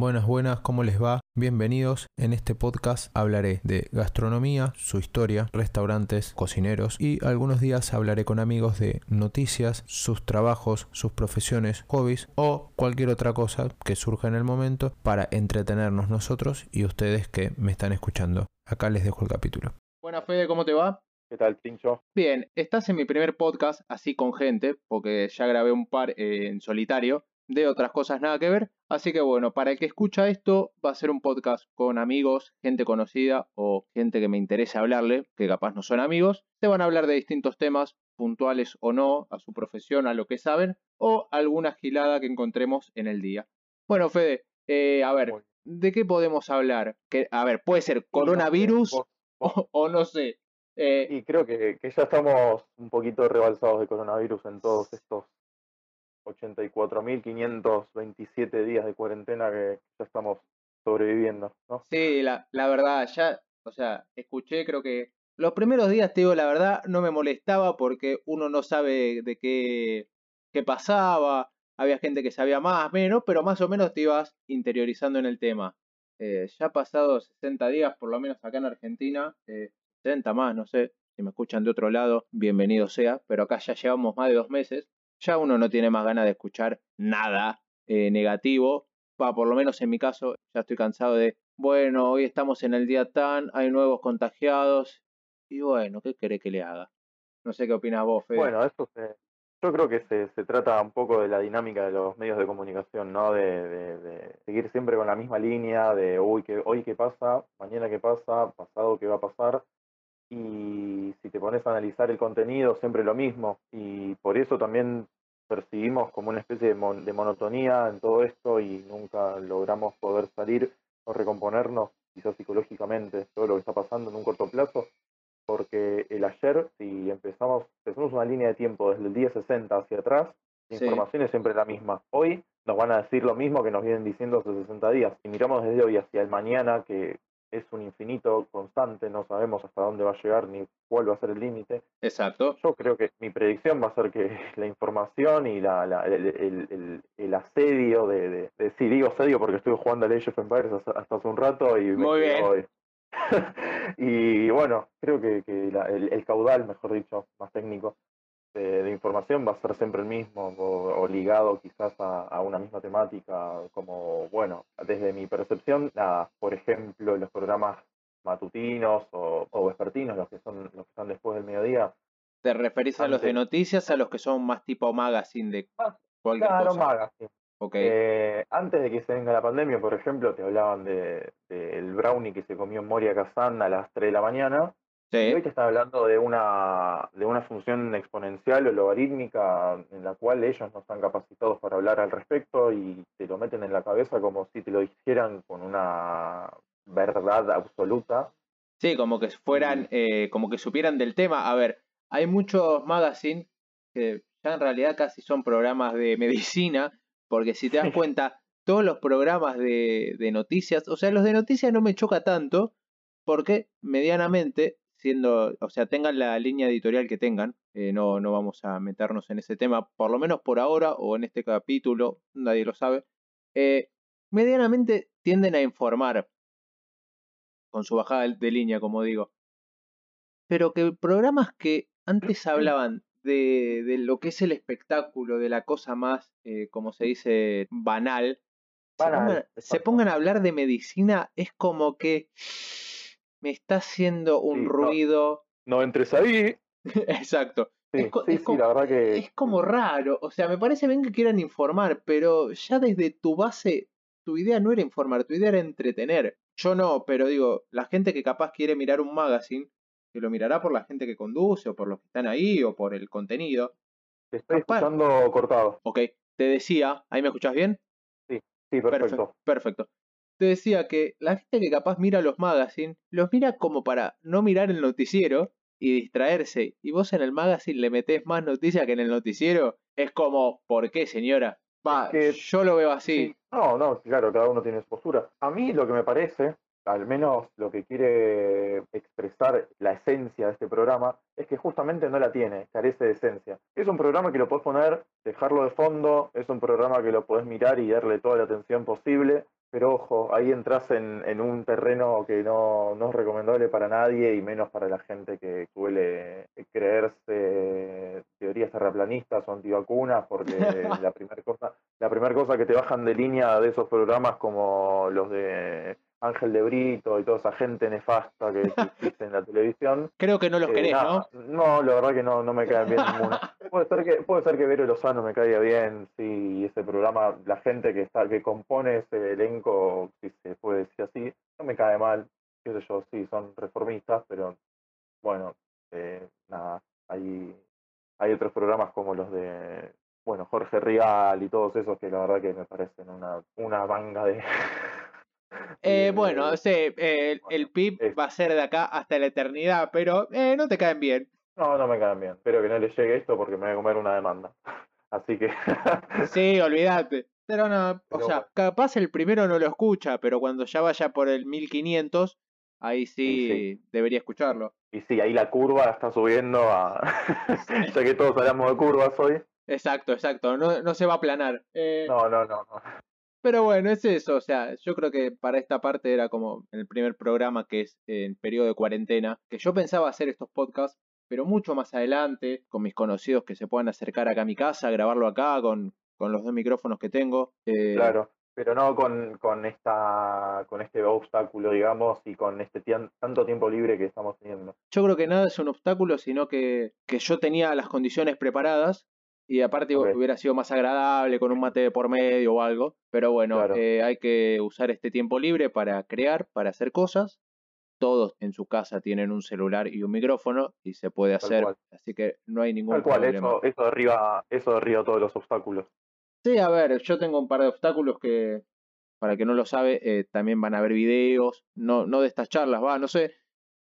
Buenas, buenas, ¿cómo les va? Bienvenidos. En este podcast hablaré de gastronomía, su historia, restaurantes, cocineros y algunos días hablaré con amigos de noticias, sus trabajos, sus profesiones, hobbies o cualquier otra cosa que surja en el momento para entretenernos nosotros y ustedes que me están escuchando. Acá les dejo el capítulo. Buenas, Fede, ¿cómo te va? ¿Qué tal, Pincho? Bien, estás en mi primer podcast así con gente, porque ya grabé un par eh, en solitario, de otras cosas nada que ver. Así que bueno, para el que escucha esto, va a ser un podcast con amigos, gente conocida o gente que me interese hablarle, que capaz no son amigos. Te van a hablar de distintos temas, puntuales o no, a su profesión, a lo que saben, o alguna gilada que encontremos en el día. Bueno, Fede, eh, a ver, ¿de qué podemos hablar? Que, a ver, puede ser coronavirus o, no sé. Eh, y creo que, que ya estamos un poquito rebalsados de coronavirus en todos estos 84.527 días de cuarentena que ya estamos sobreviviendo, ¿no? Sí, la, la verdad, ya, o sea, escuché, creo que los primeros días, te digo, la verdad, no me molestaba porque uno no sabe de qué, qué pasaba, había gente que sabía más, menos, pero más o menos te ibas interiorizando en el tema. Eh, ya pasado 60 días, por lo menos acá en Argentina, eh, 60 más, no sé, si me escuchan de otro lado, bienvenido sea, pero acá ya llevamos más de dos meses ya uno no tiene más ganas de escuchar nada eh, negativo. Va, por lo menos en mi caso, ya estoy cansado de, bueno, hoy estamos en el día tan, hay nuevos contagiados, y bueno, ¿qué querés que le haga? No sé qué opinas vos, Fede. Bueno, esto se, yo creo que se, se, trata un poco de la dinámica de los medios de comunicación, ¿no? De, de, seguir siempre con la misma línea, de uy, que, hoy qué pasa, mañana qué pasa, pasado qué va a pasar. Y si te pones a analizar el contenido, siempre lo mismo. Y por eso también percibimos como una especie de, de monotonía en todo esto y nunca logramos poder salir o recomponernos, quizás psicológicamente, todo lo que está pasando en un corto plazo. Porque el ayer, si empezamos, empezamos una línea de tiempo desde el día 60 hacia atrás, la información es siempre la misma. Hoy nos van a decir lo mismo que nos vienen diciendo hace 60 días. Si miramos desde hoy hacia el mañana, que es un infinito constante, no sabemos hasta dónde va a llegar ni cuál va a ser el límite. Exacto. Yo creo que mi predicción va a ser que la información y la, la el, el, asedio de, de, sí, digo asedio porque estuve jugando a Age of Empires hasta, hace un rato y me Muy bien. y bueno, creo que, que el caudal, mejor dicho, más técnico, de, información va a ser siempre el mismo o, ligado quizás a, una misma temática, como, bueno, desde mi percepción, por ejemplo, los programas matutinos o, o, vespertinos, los que son los que están después del mediodía. ¿Te referís a los de noticias, a los que son más tipo magazine de cualquier claro, cosa? magazine. Okay. Eh, antes de que se venga la pandemia, por ejemplo, te hablaban del de, el brownie que se comió en Moria Kazan a las 3 de la mañana Sí. hoy te están hablando de una, de una función exponencial o logarítmica en la cual ellos no están capacitados para hablar al respecto y te lo meten en la cabeza como si te lo dijeran con una verdad absoluta. Sí, como que fueran, eh, como que supieran del tema. A ver, hay muchos magazines que ya en realidad casi son programas de medicina, porque si te das cuenta, todos los programas de, de noticias, o sea, los de noticias no me choca tanto, porque medianamente siendo, o sea, tengan la línea editorial que tengan, eh, no, no vamos a meternos en ese tema, por lo menos por ahora o en este capítulo, nadie lo sabe, eh, medianamente tienden a informar con su bajada de línea, como digo. Pero que programas que antes hablaban de, de lo que es el espectáculo, de la cosa más, eh, como se dice, banal, se pongan a hablar de medicina, es como que me está haciendo un ruido. No, entres ahí. Exacto. es, como, la verdad que. Es como raro. O sea, me parece bien que quieran informar, pero ya desde tu base, tu idea no era informar, tu idea era entretener. Yo no, pero digo, la gente que capaz quiere mirar un magazine, que lo mirará por la gente que conduce, o por los que están ahí, o por el contenido. Te estoy escuchando cortado. Ok, te decía, ¿ahí me escuchas bien? Sí, sí, perfecto. perfecto te decía que la gente que capaz mira los magazines, los mira como para no mirar el noticiero y distraerse. Y vos en el magazine le metés más noticias que en el noticiero. Es como, ¿por qué, señora? Va, yo lo veo así. No, no, claro, cada uno tiene su postura. A mí lo que me parece al menos lo que quiere expresar la esencia de este programa, es que justamente no la tiene, carece de esencia. Es un programa que lo puedes poner, dejarlo de fondo, es un programa que lo puedes mirar y darle toda la atención posible, pero ojo, ahí entras en, en un terreno que no, no, es recomendable para nadie y menos para la gente que suele creerse teorías terraplanistas o antivacunas, porque la primera cosa, la primera cosa que te bajan de línea de esos programas como los de Ángel de Brito y toda esa gente nefasta que existe en la televisión. Creo que no los eh, querés, ¿no? No, la verdad que no, no me cae bien ninguno. Puede ser que, puede ser que Vero Lozano me caiga bien, sí, ese programa, la gente que está, que compone ese elenco, si se puede decir así, no me cae mal, qué sé yo, sí, son reformistas, pero bueno, eh, nada, hay, hay otros programas como los de bueno, Jorge Rial y todos esos que la verdad que me parecen una, una manga de, eh, bueno, sí, eh, el, PIB va a ser de acá hasta la eternidad, pero eh, no te caen bien. No, no me caen bien. Espero que no le llegue esto porque me voy a comer una demanda. Así que. sí, olvídate. Pero no, o sea, capaz el primero no lo escucha, pero cuando ya vaya por el 1500, ahí sí, debería escucharlo. Y sí, ahí la curva está subiendo a. ya que todos hablamos de curvas hoy. Exacto, exacto. No, no se va a aplanar. no, no, no. no. Pero bueno, es eso, o sea, yo creo que para esta parte era como el primer programa que es en periodo de cuarentena, que yo pensaba hacer estos podcasts, pero mucho más adelante, con mis conocidos que se puedan acercar acá a mi casa, grabarlo acá con, con los dos micrófonos que tengo. Eh, claro, pero no con, con, esta, con este obstáculo, digamos, y con este tanto tiempo libre que estamos teniendo. Yo creo que nada es un obstáculo, sino que, que yo tenía las condiciones preparadas y aparte hubiera sido más agradable con un mate por medio o algo. Pero bueno, eh, hay que usar este tiempo libre para crear, para hacer cosas. Todos en su casa tienen un celular y un micrófono y se puede hacer. Así que no hay ningún problema. Eso, eso, derriba, eso derriba todos los obstáculos. Sí, a ver, yo tengo un par de obstáculos que, para el que no lo sabe, eh, también van a haber videos. No, no de estas charlas, va, no sé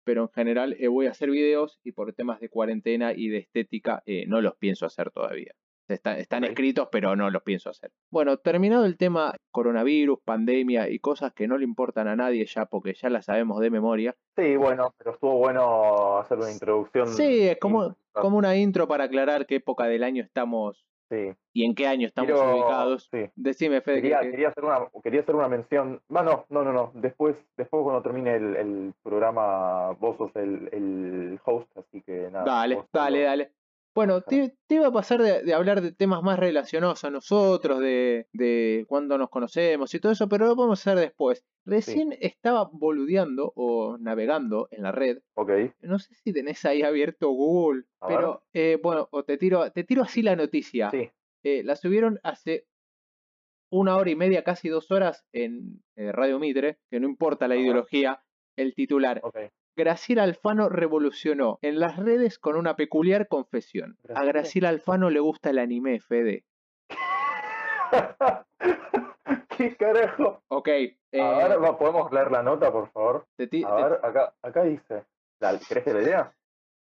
pero en general eh, voy a hacer videos y por temas de cuarentena y de estética eh, no los pienso hacer todavía. están escritos, pero no los pienso hacer. Bueno, terminado el tema coronavirus, pandemia y cosas que no le importan a nadie ya porque ya las sabemos de memoria. Sí, bueno, pero estuvo bueno hacer una introducción. Sí, es como, como una intro para aclarar qué época del año estamos Sí. ¿Y en qué año estamos ubicados? Decime, Fede. Quería, quería, hacer una, quería hacer una mención. no, no, no, no. Después, después cuando termine el, programa, vos sos el, el, host, así que nada. Dale, dale, dale. Bueno, te, iba a pasar de, hablar de temas más relacionados a nosotros, de, de cuándo nos conocemos y todo eso, pero lo podemos hacer después. Recién estaba boludeando o navegando en la red. Ok. No sé si tenés ahí abierto Google, pero eh, bueno, o te tiro, te tiro así la noticia. Sí. Eh, la subieron hace una hora y media, casi dos horas en eh, Radio Mitre, que no importa la ideología, el titular. Okay. Graciela Alfano revolucionó en las redes con una peculiar confesión. A Graciela Alfano le gusta el anime, Fede. ¿Qué carajo? Ok. Eh, Ahora podemos leer la nota, por favor. a ver, acá, acá dice. ¿Crees que le lea?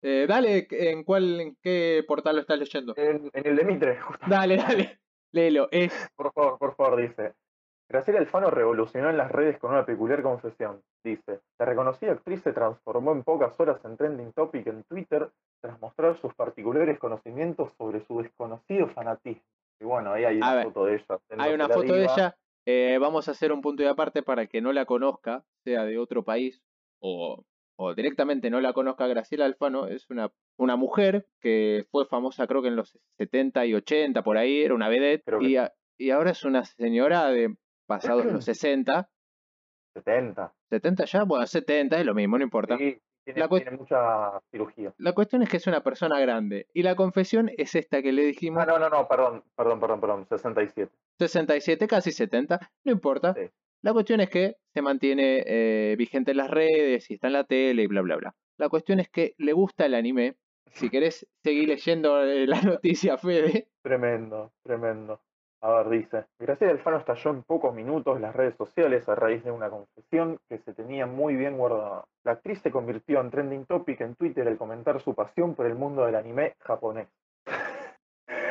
Eh, dale, ¿en cuál, en qué portal lo estás leyendo? En, el de Mitre. Dale, dale. Léelo. Es... Por favor, por favor, dice. Graciela Alfano revolucionó en las redes con una peculiar confesión. Dice, la reconocida actriz se transformó en pocas horas en trending topic en Twitter tras mostrar sus particulares conocimientos sobre su desconocido fanatismo. Y bueno, ahí hay una foto de ella. Hay una foto de ella. Eh, vamos a hacer un punto de aparte para que no la conozca, sea de otro país o, o directamente no la conozca. Graciela Alfano es una, una mujer que fue famosa creo que en los 70 y 80, por ahí, era una vedette. Y, y ahora es una señora de pasados los 60. 70. 70 ya, bueno, 70 es lo mismo, no importa. Sí, tiene, mucha cirugía. La cuestión es que es una persona grande. Y la confesión es esta que le dijimos. Ah, no, no, no, perdón, perdón, perdón, perdón, 67. 67, casi 70, no importa. La cuestión es que se mantiene eh, vigente en las redes y está en la tele y bla, bla, bla. La cuestión es que le gusta el anime. Si querés seguir leyendo eh, la noticia, Fede. Tremendo, tremendo. A ver, dice, Graciela Alfano estalló en pocos minutos las redes sociales a raíz de una confesión que se tenía muy bien guardada. La actriz se convirtió en trending topic en Twitter al comentar su pasión por el mundo del anime japonés.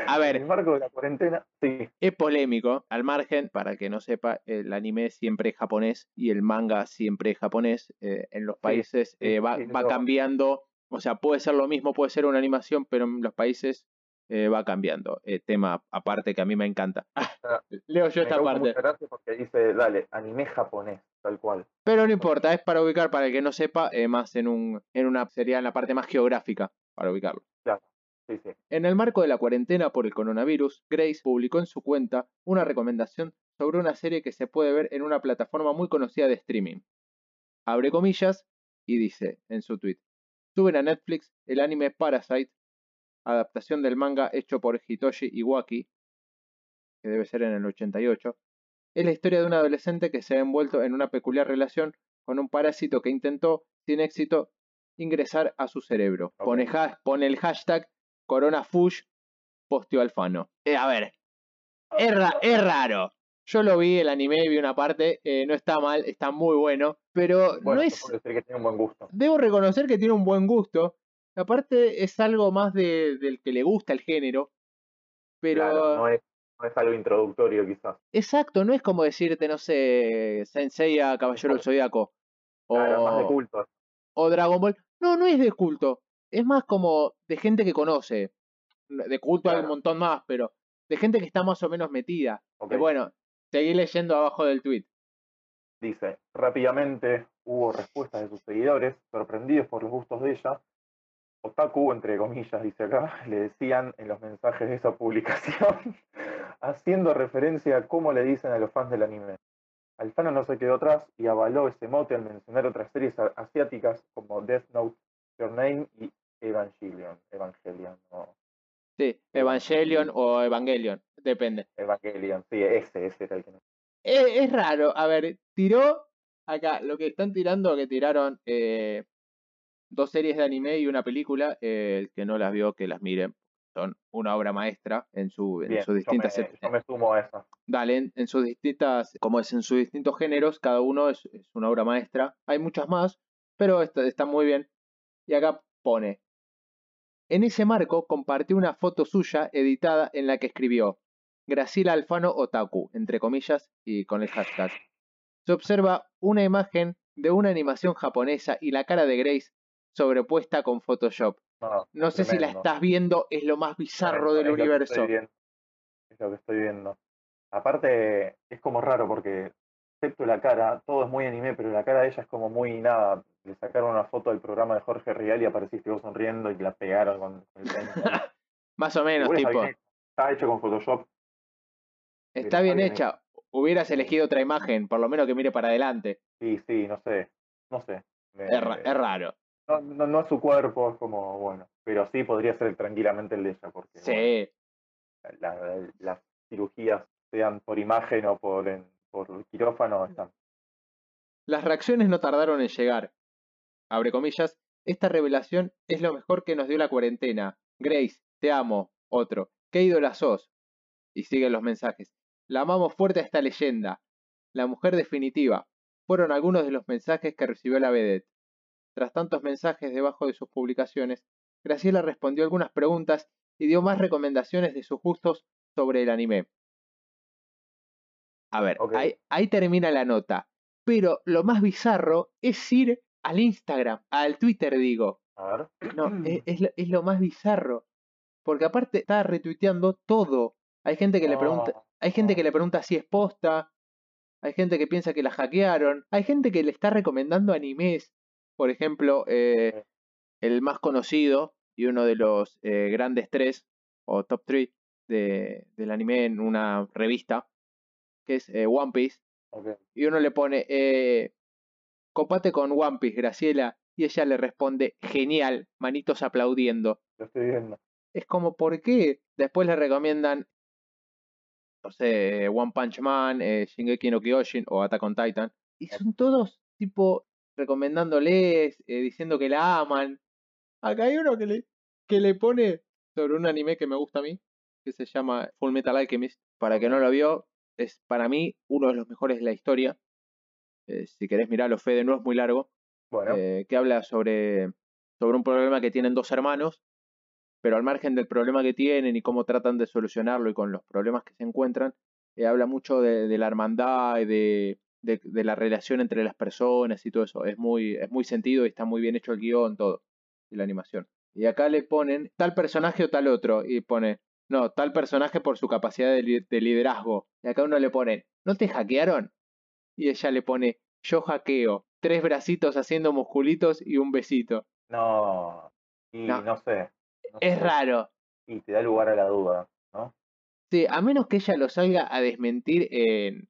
A ver. En el marco de la cuarentena, sí. Es polémico, al margen, para que no sepa, el anime siempre es japonés y el manga siempre es japonés. Eh, en los países eh, va, va cambiando, o sea, puede ser lo mismo, puede ser una animación, pero en los países eh, va cambiando. tema aparte que a mí me encanta. Ah, leo yo esta parte. Gracias porque dice, dale, anime japonés, tal cual. Pero no importa, es para ubicar, para el que no sepa, más en, un, en una, sería en la parte más geográfica, para ubicarlo. Claro. En el marco de la cuarentena por el coronavirus, Grace publicó en su cuenta una recomendación sobre una serie que se puede ver en una plataforma muy conocida de streaming. Abre comillas y dice en su tweet: Suben a Netflix el anime Parasite, adaptación del manga hecho por Hitoshi Iwaki, que debe ser en el 88. Es la historia de un adolescente que se ha envuelto en una peculiar relación con un parásito que intentó, sin éxito, ingresar a su cerebro. Pone, pone el hashtag Corona Fush posteó Alfano. Eh, a ver, es, es, raro. Yo lo vi, el anime, vi una parte, eh, no está mal, está muy bueno, pero no es... Que tiene un buen gusto. Debo reconocer que tiene un buen gusto. Aparte es algo más de, del que le gusta el género, pero... no, es, algo introductorio quizás. Exacto, no es como decirte, no sé, Sensei a Caballero del Zodíaco. O, más de culto. O Dragon Ball. No, no es de culto es más como de gente que conoce. De culto hay un montón más, pero de gente que está más o menos metida. bueno, seguí leyendo abajo del tweet. Dice, rápidamente hubo respuestas de sus seguidores, sorprendidos por los gustos de ella. Otaku, entre comillas, dice acá, le decían en los mensajes de esa publicación, haciendo referencia a cómo le dicen a los fans del anime. Alfano no se quedó atrás y avaló ese mote al mencionar otras series asiáticas como Death Note, Your Name y Evangelion, Evangelion, no. Sí, Evangelion o Evangelion, depende. Evangelion, sí, ese, ese era el que no. Es, raro, a ver, tiró acá, lo que están tirando, que tiraron eh, dos series de anime y una película, eh, el que no las vio, que las miren, son una obra maestra en, su, en sus distintas... Yo me, sumo a eso. Dale, en, sus distintas, como es en sus distintos géneros, cada uno es, una obra maestra. Hay muchas más, pero está, está muy bien. Y acá pone, en ese marco compartió una foto suya editada en la que escribió Graciela Alfano Otaku, entre comillas y con el hashtag. Se observa una imagen de una animación japonesa y la cara de Grace sobrepuesta con Photoshop. No, sé si la estás viendo, es lo más bizarro del universo. Es lo que estoy viendo. Aparte, es como raro porque, excepto la cara, todo es muy anime, pero la cara de ella es como muy nada le sacaron una foto del programa de Jorge Rial y apareciste vos sonriendo y la pegaron con, el Más o menos, tipo. Está, hecho con Photoshop. Está, bien, hecha. Hubieras elegido otra imagen, por lo menos que mire para adelante. Sí, sí, no sé. No sé. es, raro. No, no, es su cuerpo, es como, bueno. Pero sí podría ser tranquilamente el de ella, porque sí. las cirugías, sean por imagen o por, por quirófano, están. Las reacciones no tardaron en llegar abre comillas, esta revelación es lo mejor que nos dio la cuarentena. Grace, te amo. Otro, qué ídola sos. Y siguen los mensajes. La amamos fuerte a esta leyenda. La mujer definitiva. Fueron algunos de los mensajes que recibió la vedette. Tras tantos mensajes debajo de sus publicaciones, Graciela respondió algunas preguntas y dio más recomendaciones de sus gustos sobre el anime. A ver, ahí, ahí termina la nota. Pero lo más bizarro es ir al Instagram, al Twitter digo. A ver. No, es, lo, más bizarro. Porque aparte está retuiteando todo. Hay gente que le pregunta, hay gente que le pregunta si es posta. Hay gente que piensa que la hackearon. Hay gente que le está recomendando animes. Por ejemplo, eh, el más conocido y uno de los eh, grandes tres o top three de, del anime en una revista, que es eh, One Piece. Y uno le pone, Copate con One Piece, Graciela. Y ella le responde, genial, manitos aplaudiendo. Lo estoy viendo. Es como, ¿por qué? Después le recomiendan, no sé, One Punch Man, Shingeki no Kyojin o Attack on Titan. Y son todos, tipo, recomendándoles, eh, diciendo que la aman. Acá hay uno que le, que le pone sobre un anime que me gusta a mí, que se llama Full Metal Alchemist. Para que no lo vio, es para mí uno de los mejores de la historia. Eh, si querés mirarlo, Fede, no es muy largo, bueno. Eh, que habla sobre, sobre un problema que tienen dos hermanos pero al margen del problema que tienen y cómo tratan de solucionarlo y con los problemas que se encuentran, eh, habla mucho de, la hermandad y de, de, la relación entre las personas y todo eso. Es muy, es muy sentido y está muy bien hecho el guion, todo, y la animación. Y acá le ponen tal personaje o tal otro, y pone, no, tal personaje por su capacidad de, de liderazgo. Y acá uno le pone, ¿no te hackearon? Y ella le pone, yo hackeo, tres bracitos haciendo musculitos y un besito. No, y no, sé. es raro. Y te da lugar a la duda, ¿no? Sí, a menos que ella lo salga a desmentir en,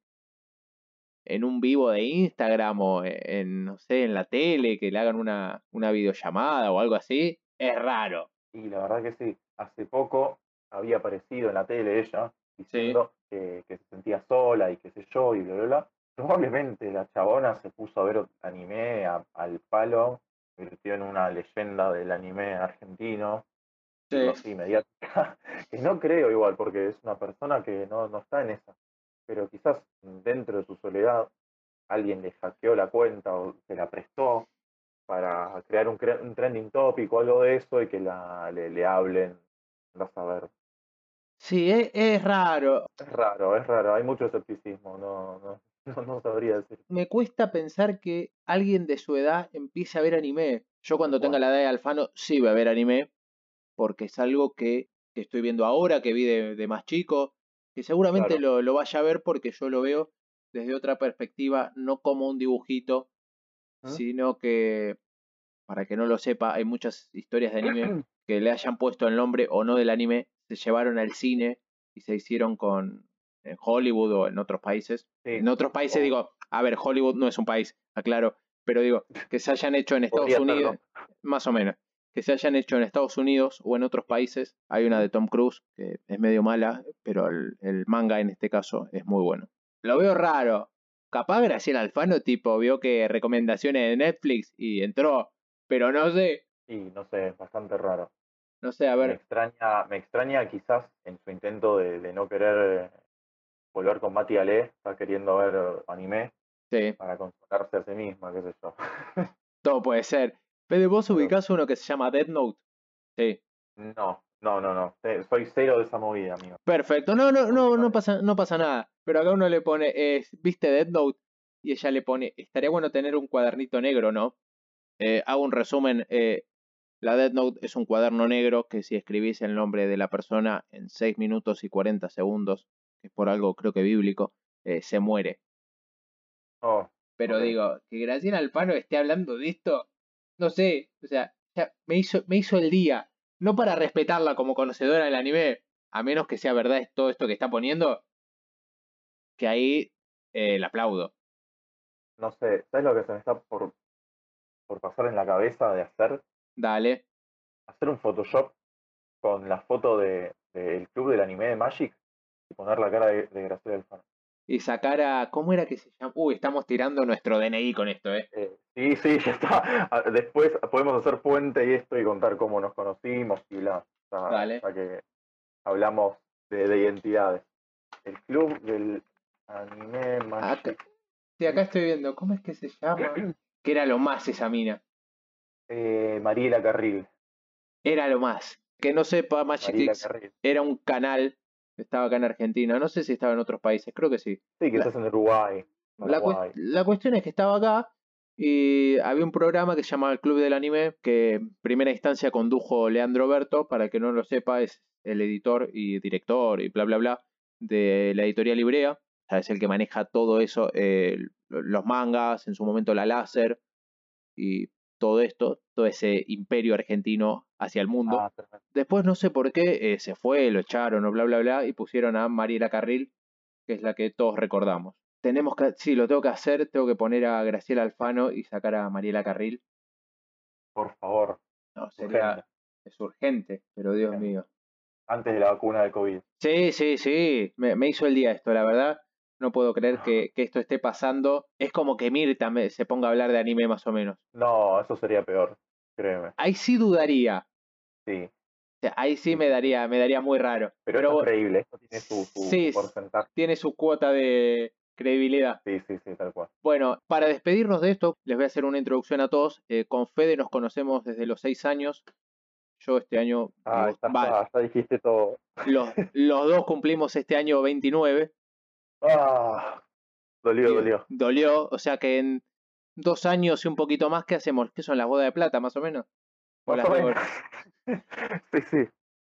en un vivo de Instagram o en, no sé, en la tele, que le hagan una, una videollamada o algo así, es raro. Y la verdad que sí, hace poco había aparecido en la tele ella diciendo que, que, se sentía sola y qué sé yo y bla, bla, bla. Probablemente la chabona se puso a ver anime al palo, convirtió en una leyenda del anime argentino, sí. mediática, que no creo igual, porque es una persona que no, no está en esa. Pero quizás dentro de su soledad alguien le hackeó la cuenta o se la prestó para crear un, un trending topic o algo de eso y que la, le, le hablen, no saber. Sí, es, es, raro. Es raro, es raro. Hay mucho escepticismo. No, no, No, sabría decir. Me cuesta pensar que alguien de su edad empiece a ver anime. Yo cuando tenga la edad de Alfano sí voy a ver anime, porque es algo que, estoy viendo ahora, que vi de, más chico, que seguramente lo, lo, vaya a ver porque yo lo veo desde otra perspectiva, no como un dibujito, ¿Ah? sino que, para que no lo sepa, hay muchas historias de anime que le hayan puesto el nombre o no del anime, se llevaron al cine y se hicieron con, en Hollywood o en otros países. En otros países digo, a ver, Hollywood no es un país, aclaro, pero digo, que se hayan hecho en Estados Unidos, más o menos, que se hayan hecho en Estados Unidos o en otros países. Hay una de Tom Cruise que es medio mala, pero el, manga en este caso es muy bueno. Lo veo raro. Capaz Graciela Alfano, tipo, vio que recomendaciones de Netflix y entró, pero no sé. Sí, no sé, bastante raro. No sé, a ver. Me extraña, me extraña quizás en su intento de no querer volver con Mati Ale, está queriendo ver anime sí. para consolarse a sí misma, qué sé yo. Todo puede ser. Pero vos ubicás uno que se llama Dead Note. Sí. No, no, no, no. Soy cero de esa movida, amigo. Perfecto. No, no, no, no pasa, no pasa nada. Pero acá uno le pone, ¿viste Dead Note? Y ella le pone, estaría bueno tener un cuadernito negro, ¿no? Eh, hago un resumen. Eh, la Dead Note es un cuaderno negro que si escribís el nombre de la persona en 6 minutos y 40 segundos que es por algo creo que bíblico, eh, se muere. Oh, Pero digo, que Graciela Alfano esté hablando de esto, no sé, o sea, me, hizo, me hizo el día, no para respetarla como conocedora del anime, a menos que sea verdad todo esto que está poniendo, que ahí eh, le aplaudo. No sé, ¿sabes lo que se me está por, por pasar en la cabeza de hacer? Dale. Hacer un Photoshop con la foto del de, club del anime de Magic poner la cara de, de Graciela Alfano. Y sacar a. ¿Cómo era que se llama? Uy, estamos tirando nuestro DNI con esto, ¿eh? ¿eh? sí, sí, ya está. Ah, después podemos hacer puente y esto y contar cómo nos conocimos y bla. Vale. Ya que hablamos de, identidades. El club del anime Magic. sí, acá estoy viendo. ¿Cómo es que se llama? que era lo más esa mina. Eh, Mariela Carril. Era lo más. Que no sepa, Magic era un canal estaba acá en Argentina. No sé si estaba en otros países, creo que sí. Sí, que estás en Uruguay. La, cuestión es que estaba acá y había un programa que se llamaba El Club del Anime, que en primera instancia condujo Leandro Berto, para que no lo sepa, es el editor y director y bla, bla, bla, de la editorial Librea. O sea, es el que maneja todo eso, eh, los mangas, en su momento la láser y todo esto, todo ese imperio argentino hacia el mundo. Ah, Después no sé por qué eh, se fue, lo echaron o bla, bla, bla, y pusieron a Mariela Carril, que es la que todos recordamos. Tenemos que, sí, lo tengo que hacer, tengo que poner a Graciela Alfano y sacar a Mariela Carril. Por favor. No, sería, es urgente, pero Dios mío. Antes de la vacuna de COVID. Sí, sí, sí, me, me hizo el día esto, la verdad no puedo creer que, esto esté pasando. Es como que Mirta se ponga a hablar de anime más o menos. No, eso sería peor, créeme. Ahí sí dudaría. Sí. ahí sí me daría, me daría muy raro. Pero, es increíble, esto tiene su, porcentaje. Tiene su cuota de credibilidad. Sí, sí, sí, tal cual. Bueno, para despedirnos de esto, les voy a hacer una introducción a todos. Eh, con Fede nos conocemos desde los seis años. Yo este año. Ah, digo, está, va, ya dijiste todo. los, los dos cumplimos este año 29. Ah, dolió, y dolió. Dolió. O sea que en dos años y un poquito más, ¿qué hacemos? ¿Qué son las bodas de plata, más o menos? O Más o de menos. sí, sí.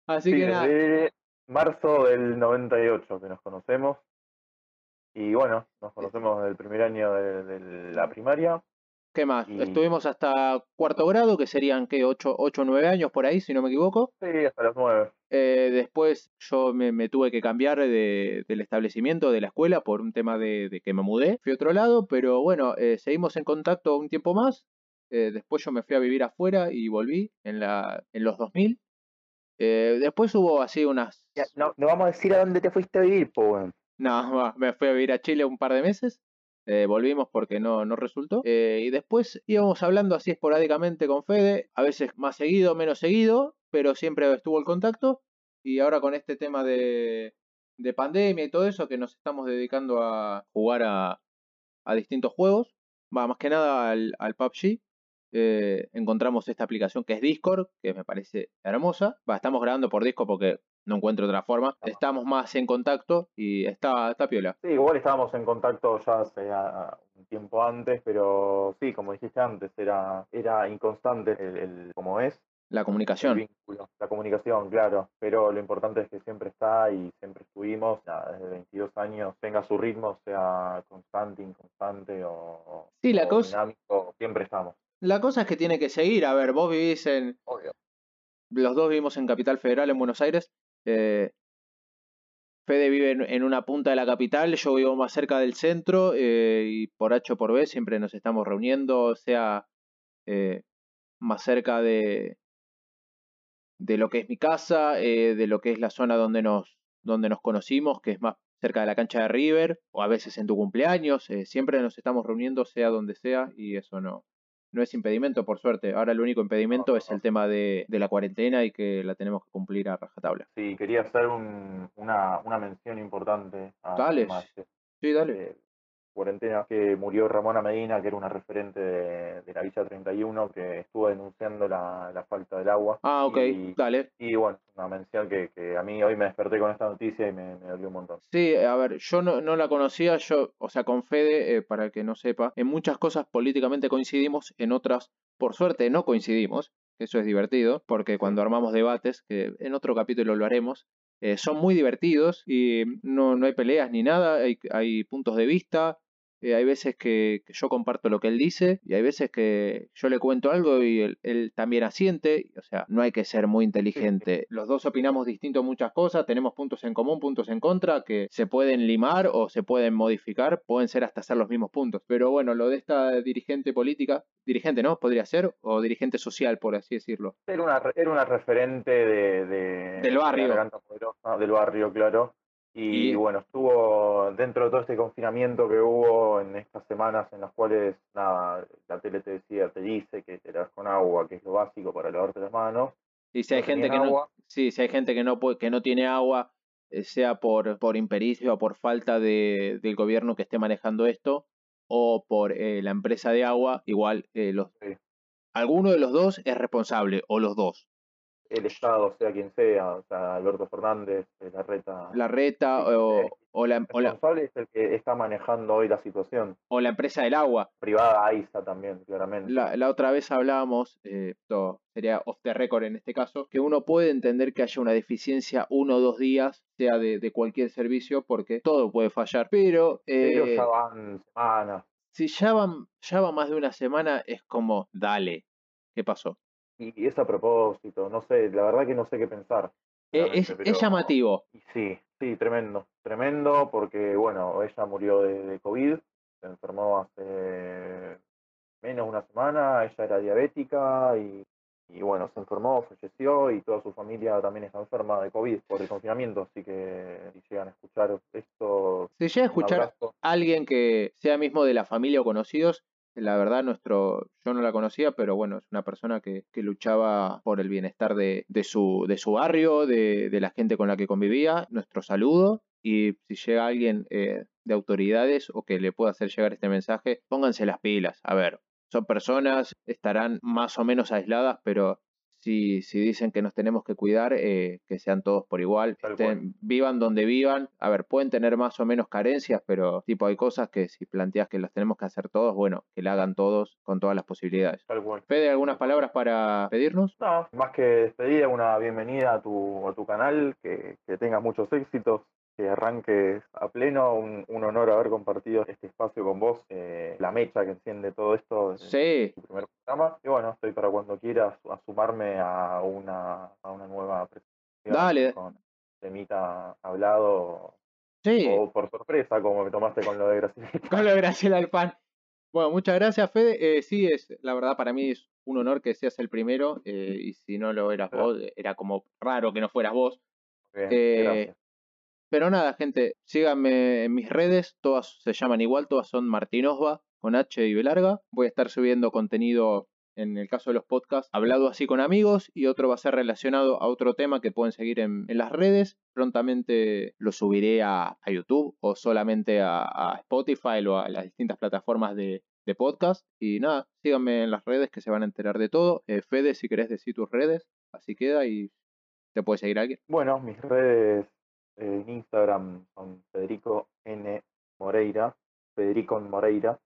Así Sí, que nada. desde marzo del 98 que nos conocemos. Y bueno, nos conocemos desde el primer año de, de la primaria. ¿Qué más? y- Estuvimos hasta cuarto grado, que serían, ¿qué? 8 o 9 años por ahí, si no me equivoco. Sí, hasta los nueve. Eh, después yo me, me tuve que cambiar de- del establecimiento, de la escuela, por un tema de, de que me mudé. Fui a otro lado, pero bueno, eh, seguimos en contacto un tiempo más. Eh, después yo me fui a vivir afuera y volví en, la, en los 2000. Eh, después hubo así unas... Ya, no, no vamos a decir a dónde te fuiste a vivir, weón. No, me fui a vivir a Chile un par de meses. Eh, volvimos porque no, no resultó. eh, y después íbamos hablando así esporádicamente con Fede, a veces más seguido, menos seguido, pero siempre estuvo el contacto. Y ahora con este tema de, de pandemia y todo eso, que nos estamos dedicando a jugar a, a distintos juegos, va más que nada al, al PUBG. eh, encontramos esta aplicación que es Discord, que me parece hermosa. Va, estamos grabando por Discord porque no encuentro otra forma. Estamos más en contacto y está, está piola. Sí, igual estábamos en contacto ya hace un tiempo antes, pero sí, como dijiste antes, era, era inconstante el, el- como es La el comunicación. vínculo, la comunicación, claro, pero lo importante es que siempre está y siempre estuvimos, nada, desde 22 años, tenga su ritmo, sea constante, inconstante o, Sí, la o cosa- dinámico, siempre estamos. La cosa es que tiene que seguir. A ver, vos vivís en. Obvio. Los dos vivimos en Capital Federal, en Buenos Aires. Eh, Fede vive en, una punta de la capital, yo vivo más cerca del centro eh, y por H o por B siempre nos estamos reuniendo, sea eh, más cerca de, de lo que es mi casa, eh, de lo que es la zona donde nos, donde nos conocimos, que es más cerca de la cancha de River, o a veces en tu cumpleaños, eh, siempre nos estamos reuniendo, sea donde sea, y eso no, no es impedimento, por suerte. Ahora el único impedimento no, es el tema de, de la cuarentena y que la tenemos que cumplir a rajatabla. Sí, quería hacer un, una, una mención importante a Dale. este Sí, dale. de cuarentena, que murió Ramona Medina, que era una referente de, de la Villa 31, que estuvo denunciando la, la falta del agua. Ah, ok, Y, dale. y bueno, una mención que, que a mí hoy me desperté con esta noticia y me, me dolió un montón. Sí, a ver, yo no, no la conocía, yo, o sea, con Fede, eh, para el que no sepa, en muchas cosas políticamente coincidimos, en otras, por suerte, no coincidimos. Eso es divertido, porque cuando armamos debates, que en otro capítulo lo haremos, eh, son muy divertidos y no, no hay peleas ni nada, hay, hay puntos de vista. Eh, hay veces que, que yo comparto lo que él dice y hay veces que yo le cuento algo y él, él también asiente. O sea, no hay que ser muy inteligente. Los dos opinamos distinto muchas cosas, tenemos puntos en común, puntos en contra, que se pueden limar o se pueden modificar, pueden ser hasta ser los mismos puntos. Pero bueno, lo de esta dirigente política, dirigente, ¿no? Podría ser, o dirigente social, por así decirlo. Era una, era una referente de, de- Del de barrio. Garganta Poderosa, del barrio, claro. Y, Y- bueno, estuvo dentro de todo este confinamiento que hubo en estas semanas en las cuales, nada, la tele te decía, te dice que te lavas con agua, que es lo básico para lavarte las manos. Y si hay No gente que no, sí, si hay gente que no puede, que no tiene agua, eh, sea por, por impericia o por falta de, del gobierno que esté manejando esto, o por eh, la empresa de agua, igual eh, los, Sí. alguno de los dos es responsable, o los dos. El Estado, sea quien sea, o sea, Alberto Fernández, eh. La reta Sí, o, eh, o, la, o, la, responsable es el que está manejando hoy la situación. o la empresa del agua. Privada AISA también, claramente. La, la otra vez hablábamos, eh, esto sería off the record en este caso, que uno puede entender que haya una deficiencia uno o dos días, sea de, de cualquier servicio, porque todo puede fallar. Pero, Pero eh, ya van semanas. si ya van, ya va más de una semana, es como, dale, ¿qué pasó? Y es a propósito, no sé, la verdad que no sé qué pensar. Realmente, es, pero- es llamativo. Sí, sí, tremendo, tremendo porque, bueno, ella murió de, de COVID, se enfermó hace menos de una semana, ella era diabética y, y, bueno, se enfermó, falleció y toda su familia también está enferma de COVID por el confinamiento, así que si llegan a escuchar esto, Si llega a escuchar a alguien que sea mismo de la familia o conocidos, la verdad nuestro, yo no la conocía, pero bueno, es una persona que, que luchaba por el bienestar de, de su, de su barrio, de, de la gente con la que convivía, nuestro saludo. Y si llega alguien eh, de autoridades o que le pueda hacer llegar este mensaje, pónganse las pilas. A ver, son personas, estarán más o menos aisladas, pero si, si dicen que nos tenemos que cuidar, eh, que sean todos por igual, vivan donde vivan. A ver, pueden tener más o menos carencias, pero tipo hay cosas que si planteas que las tenemos que hacer todos, bueno, que la hagan todos con todas las posibilidades. Tal cual. Fede, ¿algunas palabras para pedirnos? No, más que despedida, una bienvenida a tu, a tu canal, que, que tengas muchos éxitos, que arranques a pleno. Un, honor haber compartido este espacio con vos, eh, la mecha que enciende todo esto. Sí. Tu primer programa. Y bueno, estoy para cuando quieras a sumarme a una, a una nueva presentación. Dale. Con temita hablado. Sí. O por sorpresa, como me tomaste con lo de Graciela. con lo de Graciela Alpan. Bueno, muchas gracias, Fede. Eh, sí, es la verdad para mí es un honor que seas el primero eh, y si no lo eras vos, era como raro que no fueras vos. gracias. Pero nada, gente, síganme en mis redes, todas se llaman igual, todas son Martinosba, con H y B larga. Voy a estar subiendo contenido en el caso de los podcasts, hablado así con amigos y otro va a ser relacionado a otro tema que pueden seguir en, las redes. Prontamente lo subiré a, YouTube o solamente a, Spotify o a las distintas plataformas de, podcast. Y nada, síganme en las redes que se van a enterar de todo. Eh, Fede, si querés decir tus redes, así queda y te puede seguir alguien. Bueno, mis redes en Instagram son Federico N. Moreira, Federico Moreira,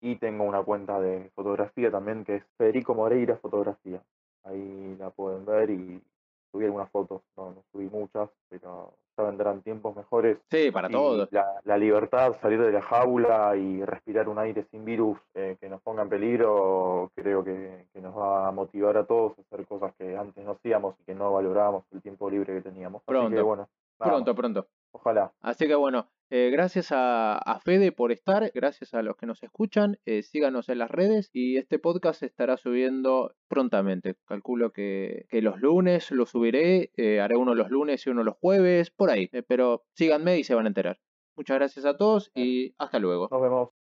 y tengo una cuenta de fotografía también que es Federico Moreira Fotografía. Ahí la pueden ver y subí algunas fotos, no, no subí muchas, pero ya vendrán tiempos mejores. Sí, para todos. La, la, libertad, salir de la jaula y respirar un aire sin virus eh, que nos ponga en peligro, creo que, que, nos va a motivar a todos a hacer cosas que antes no hacíamos y que no valorábamos el tiempo libre que teníamos. Pronto. Así que bueno, Pronto, pronto. Ojalá. Así que bueno, eh, gracias a, Fede por estar, gracias a los que nos escuchan, eh, síganos en las redes y este podcast se estará subiendo prontamente. Calculo que, los lunes lo subiré, eh, haré uno los lunes y uno los jueves, por ahí, pero síganme y se van a enterar. Muchas gracias a todos y hasta luego. Nos vemos.